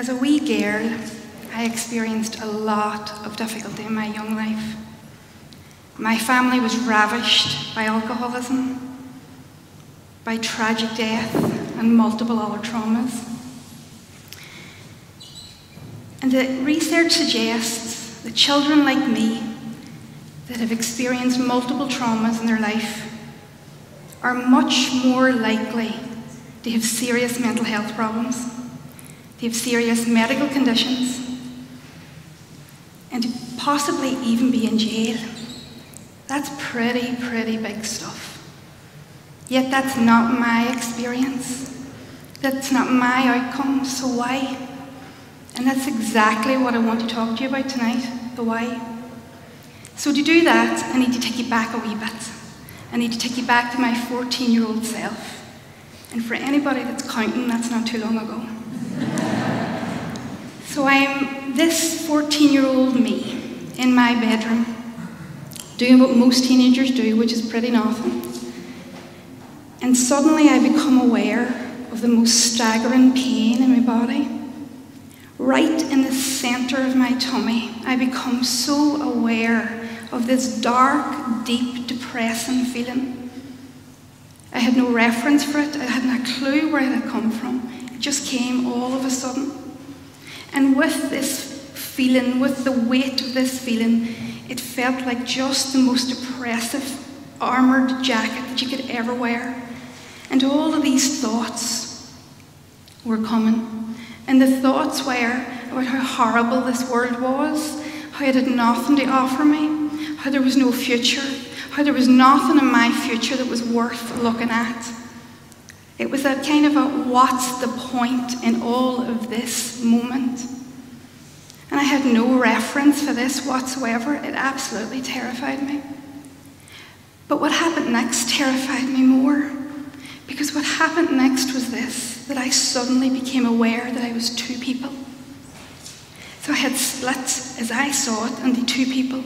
As a wee girl, I experienced a lot of difficulty in my young life. My family was ravished by alcoholism, by tragic death, and multiple other traumas. And the research suggests that children like me that have experienced multiple traumas in their life are much more likely to have serious mental health problems, to have serious medical conditions, and to possibly even be in jail. That's pretty, pretty big stuff. Yet that's not my experience. That's not my outcome, so why? And that's exactly what I want to talk to you about tonight the why. So, to do that, I need to take you back a wee bit. I need to take you back to my 14 year old self. And for anybody that's counting, that's not too long ago. So, I'm this 14 year old me in my bedroom, doing what most teenagers do, which is pretty nothing. And suddenly I become aware of the most staggering pain in my body right in the center of my tummy, I become so aware of this dark, deep, depressing feeling. I had no reference for it, I hadn't a clue where it had come from. It just came all of a sudden. And with this feeling, with the weight of this feeling, it felt like just the most oppressive armoured jacket that you could ever wear. And all of these thoughts were coming. And the thoughts were about how horrible this world was, how it had nothing to offer me, how there was no future, how there was nothing in my future that was worth looking at. It was a kind of a what's the point in all of this moment? And I had no reference for this whatsoever. It absolutely terrified me. But what happened next terrified me more. Because what happened next was this that I suddenly became aware that I was two people. So I had split, as I saw it, into two people.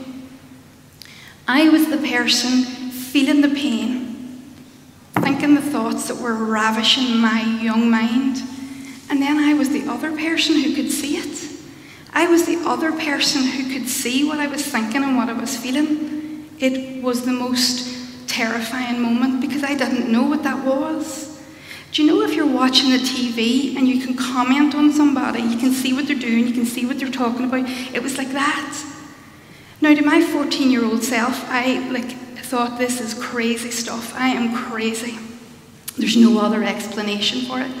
I was the person feeling the pain, thinking the thoughts that were ravishing my young mind. And then I was the other person who could see it. I was the other person who could see what I was thinking and what I was feeling. It was the most terrifying moment because I didn't know what that was. Do you know if you're watching the TV and you can comment on somebody, you can see what they're doing, you can see what they're talking about? It was like that. Now, to my 14 year old self, I like thought this is crazy stuff. I am crazy. There's no other explanation for it.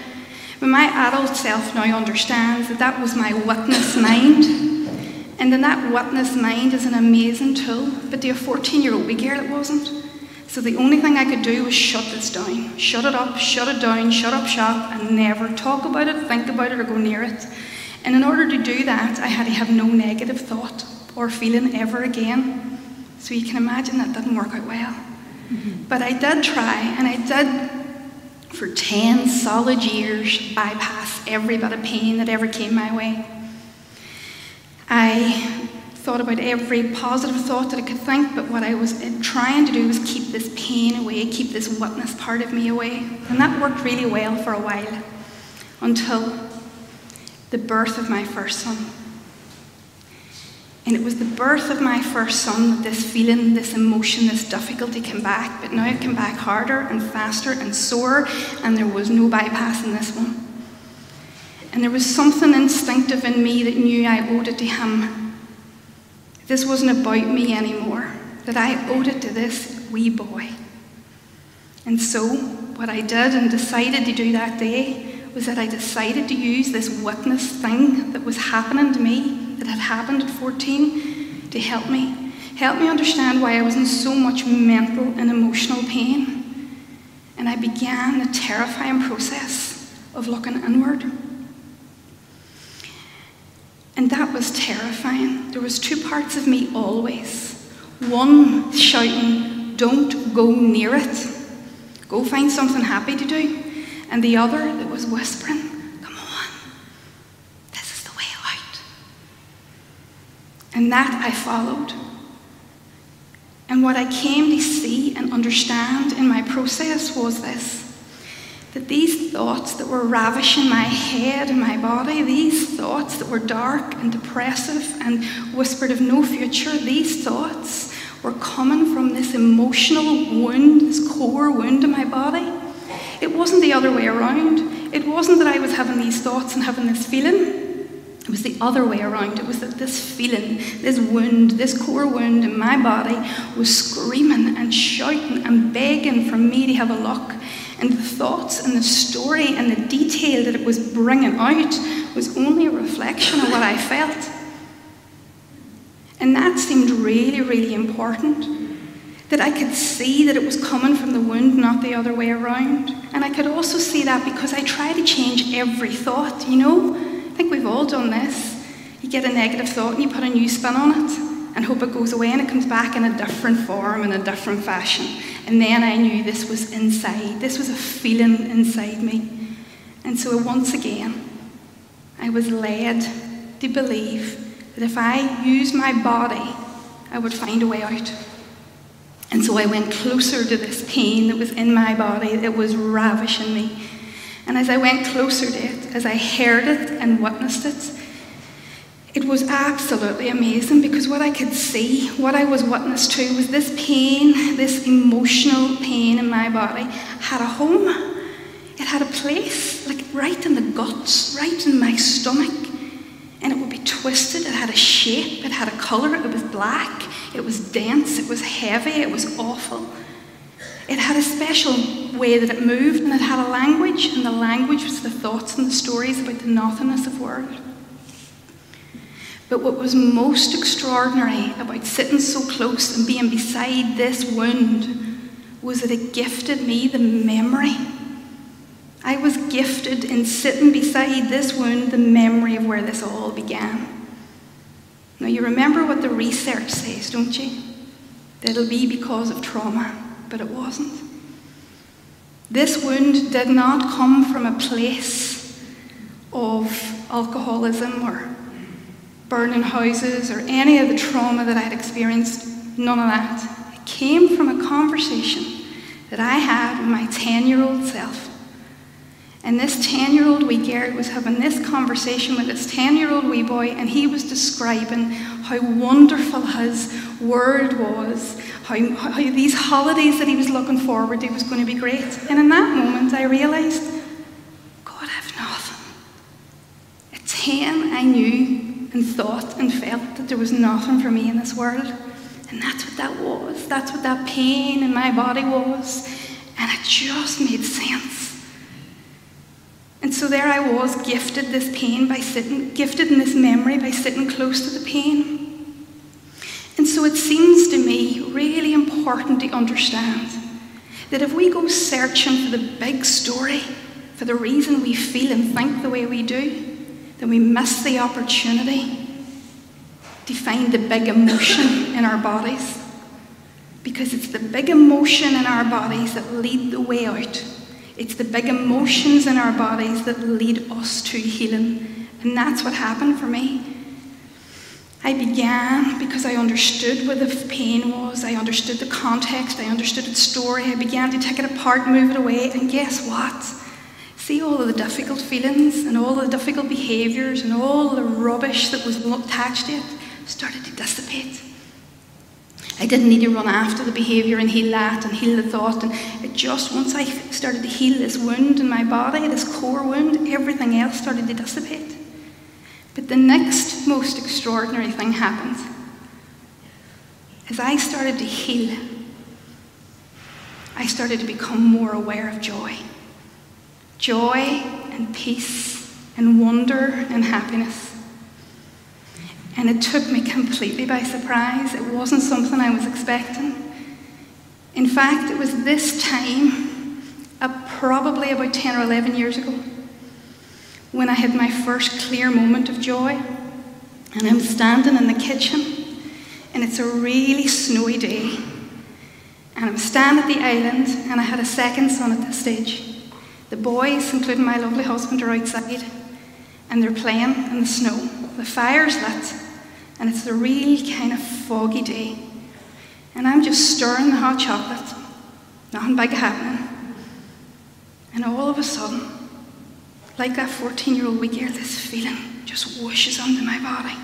But my adult self now understands that that was my witness mind. And then that witness mind is an amazing tool, but to a 14 year old girl, it wasn't. So the only thing I could do was shut this down. Shut it up, shut it down, shut up shop, and never talk about it, think about it, or go near it. And in order to do that, I had to have no negative thought or feeling ever again. So you can imagine that didn't work out well. Mm-hmm. But I did try, and I did for 10 solid years bypass every bit of pain that ever came my way. I thought about every positive thought that I could think, but what I was uh, trying to do was keep this pain away, keep this witness part of me away. And that worked really well for a while until the birth of my first son. And it was the birth of my first son that this feeling, this emotion, this difficulty came back. But now it came back harder and faster and sore, and there was no bypassing this one. And there was something instinctive in me that knew I owed it to him this wasn't about me anymore, that I owed it to this wee boy. And so, what I did and decided to do that day was that I decided to use this witness thing that was happening to me, that had happened at 14, to help me. Help me understand why I was in so much mental and emotional pain. And I began the terrifying process of looking inward. And that was terrifying. There was two parts of me always. One shouting, don't go near it. Go find something happy to do. And the other that was whispering, come on, this is the way out. And that I followed. And what I came to see and understand in my process was this that these thoughts that were ravishing my head and my body, these thoughts that were dark and depressive and whispered of no future, these thoughts were coming from this emotional wound, this core wound in my body. It wasn't the other way around. It wasn't that I was having these thoughts and having this feeling. It was the other way around. It was that this feeling, this wound, this core wound in my body was screaming and shouting and begging for me to have a look. And the thoughts and the story and the detail that it was bringing out was only a reflection of what I felt. And that seemed really, really important. That I could see that it was coming from the wound, not the other way around. And I could also see that because I try to change every thought, you know? I think we've all done this. You get a negative thought and you put a new spin on it and hope it goes away and it comes back in a different form, in a different fashion. And then I knew this was inside. This was a feeling inside me. And so once again, I was led to believe that if I used my body, I would find a way out. And so I went closer to this pain that was in my body that was ravishing me. And as I went closer to it, as I heard it and witnessed it, it was absolutely amazing because what I could see, what I was witness to, was this pain, this emotional pain in my body, had a home. It had a place, like right in the guts, right in my stomach. And it would be twisted, it had a shape, it had a colour, it was black, it was dense, it was heavy, it was awful. It had a special way that it moved, and it had a language, and the language was the thoughts and the stories about the nothingness of world. But what was most extraordinary about sitting so close and being beside this wound was that it gifted me the memory. I was gifted in sitting beside this wound the memory of where this all began. Now, you remember what the research says, don't you? That it'll be because of trauma, but it wasn't. This wound did not come from a place of alcoholism or burning houses or any of the trauma that I'd experienced, none of that. It came from a conversation that I had with my 10 year old self. And this 10 year old wee Garrett was having this conversation with this 10 year old wee boy, and he was describing how wonderful his world was, how, how these holidays that he was looking forward to was going to be great. And in that moment, I realised, God, I've nothing. At 10, I knew and thought and felt that there was nothing for me in this world. And that's what that was. That's what that pain in my body was. And it just made sense. And so there I was, gifted this pain by sitting, gifted in this memory by sitting close to the pain. And so it seems to me really important to understand that if we go searching for the big story, for the reason we feel and think the way we do, then we miss the opportunity to find the big emotion in our bodies. Because it's the big emotion in our bodies that lead the way out. It's the big emotions in our bodies that lead us to healing. And that's what happened for me. I began because I understood where the pain was, I understood the context, I understood its story. I began to take it apart, move it away, and guess what? see all of the difficult feelings and all the difficult behaviours and all the rubbish that was attached to it started to dissipate. I didn't need to run after the behaviour and heal that and heal the thought. And it just, once I started to heal this wound in my body, this core wound, everything else started to dissipate. But the next most extraordinary thing happened. As I started to heal, I started to become more aware of joy joy and peace and wonder and happiness. And it took me completely by surprise. It wasn't something I was expecting. In fact, it was this time, uh, probably about 10 or 11 years ago, when I had my first clear moment of joy. And I'm standing in the kitchen, and it's a really snowy day. And I'm standing at the island, and I had a second son at this stage. The boys, including my lovely husband, are outside and they're playing in the snow. The fire's lit and it's a real kind of foggy day. And I'm just stirring the hot chocolate. Nothing big happening. And all of a sudden, like that 14 year old wee girl, this feeling just washes onto my body.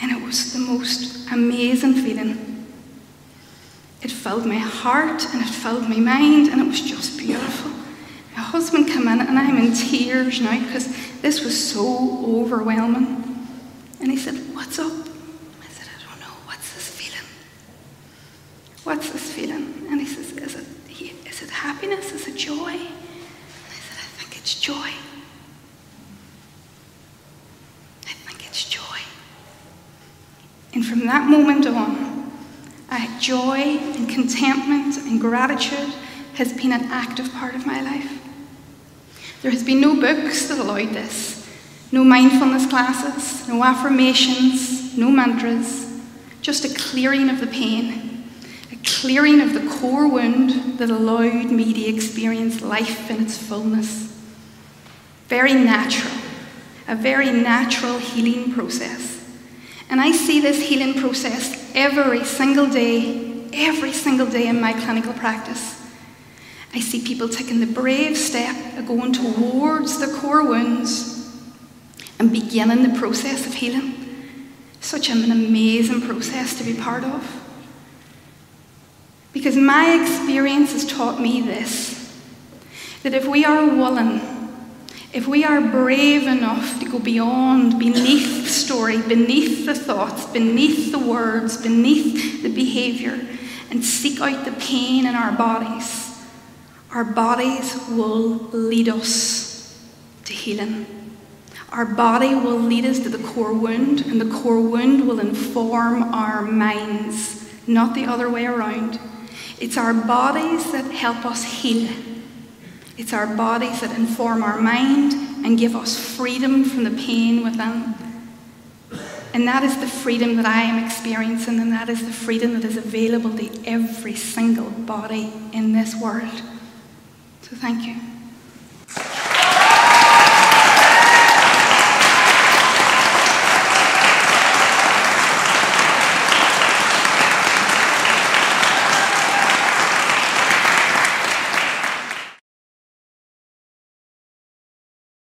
And it was the most amazing feeling. It filled my heart and it filled my mind, and it was just beautiful. My husband came in, and I'm in tears now because this was so overwhelming. And he said, What's up? I said, I don't know. What's this feeling? What's this feeling? And he says, Is it, is it happiness? Is it joy? And I said, I think it's joy. I think it's joy. And from that moment on, uh, joy and contentment and gratitude has been an active part of my life. There has been no books that allowed this, no mindfulness classes, no affirmations, no mantras, just a clearing of the pain, a clearing of the core wound that allowed me to experience life in its fullness. Very natural, a very natural healing process. And I see this healing process every single day, every single day in my clinical practice. I see people taking the brave step of going towards the core wounds and beginning the process of healing. Such an amazing process to be part of. Because my experience has taught me this that if we are willing if we are brave enough to go beyond, beneath the story, beneath the thoughts, beneath the words, beneath the behaviour, and seek out the pain in our bodies, our bodies will lead us to healing. Our body will lead us to the core wound, and the core wound will inform our minds, not the other way around. It's our bodies that help us heal. It's our bodies that inform our mind and give us freedom from the pain within. And that is the freedom that I am experiencing, and that is the freedom that is available to every single body in this world. So thank you.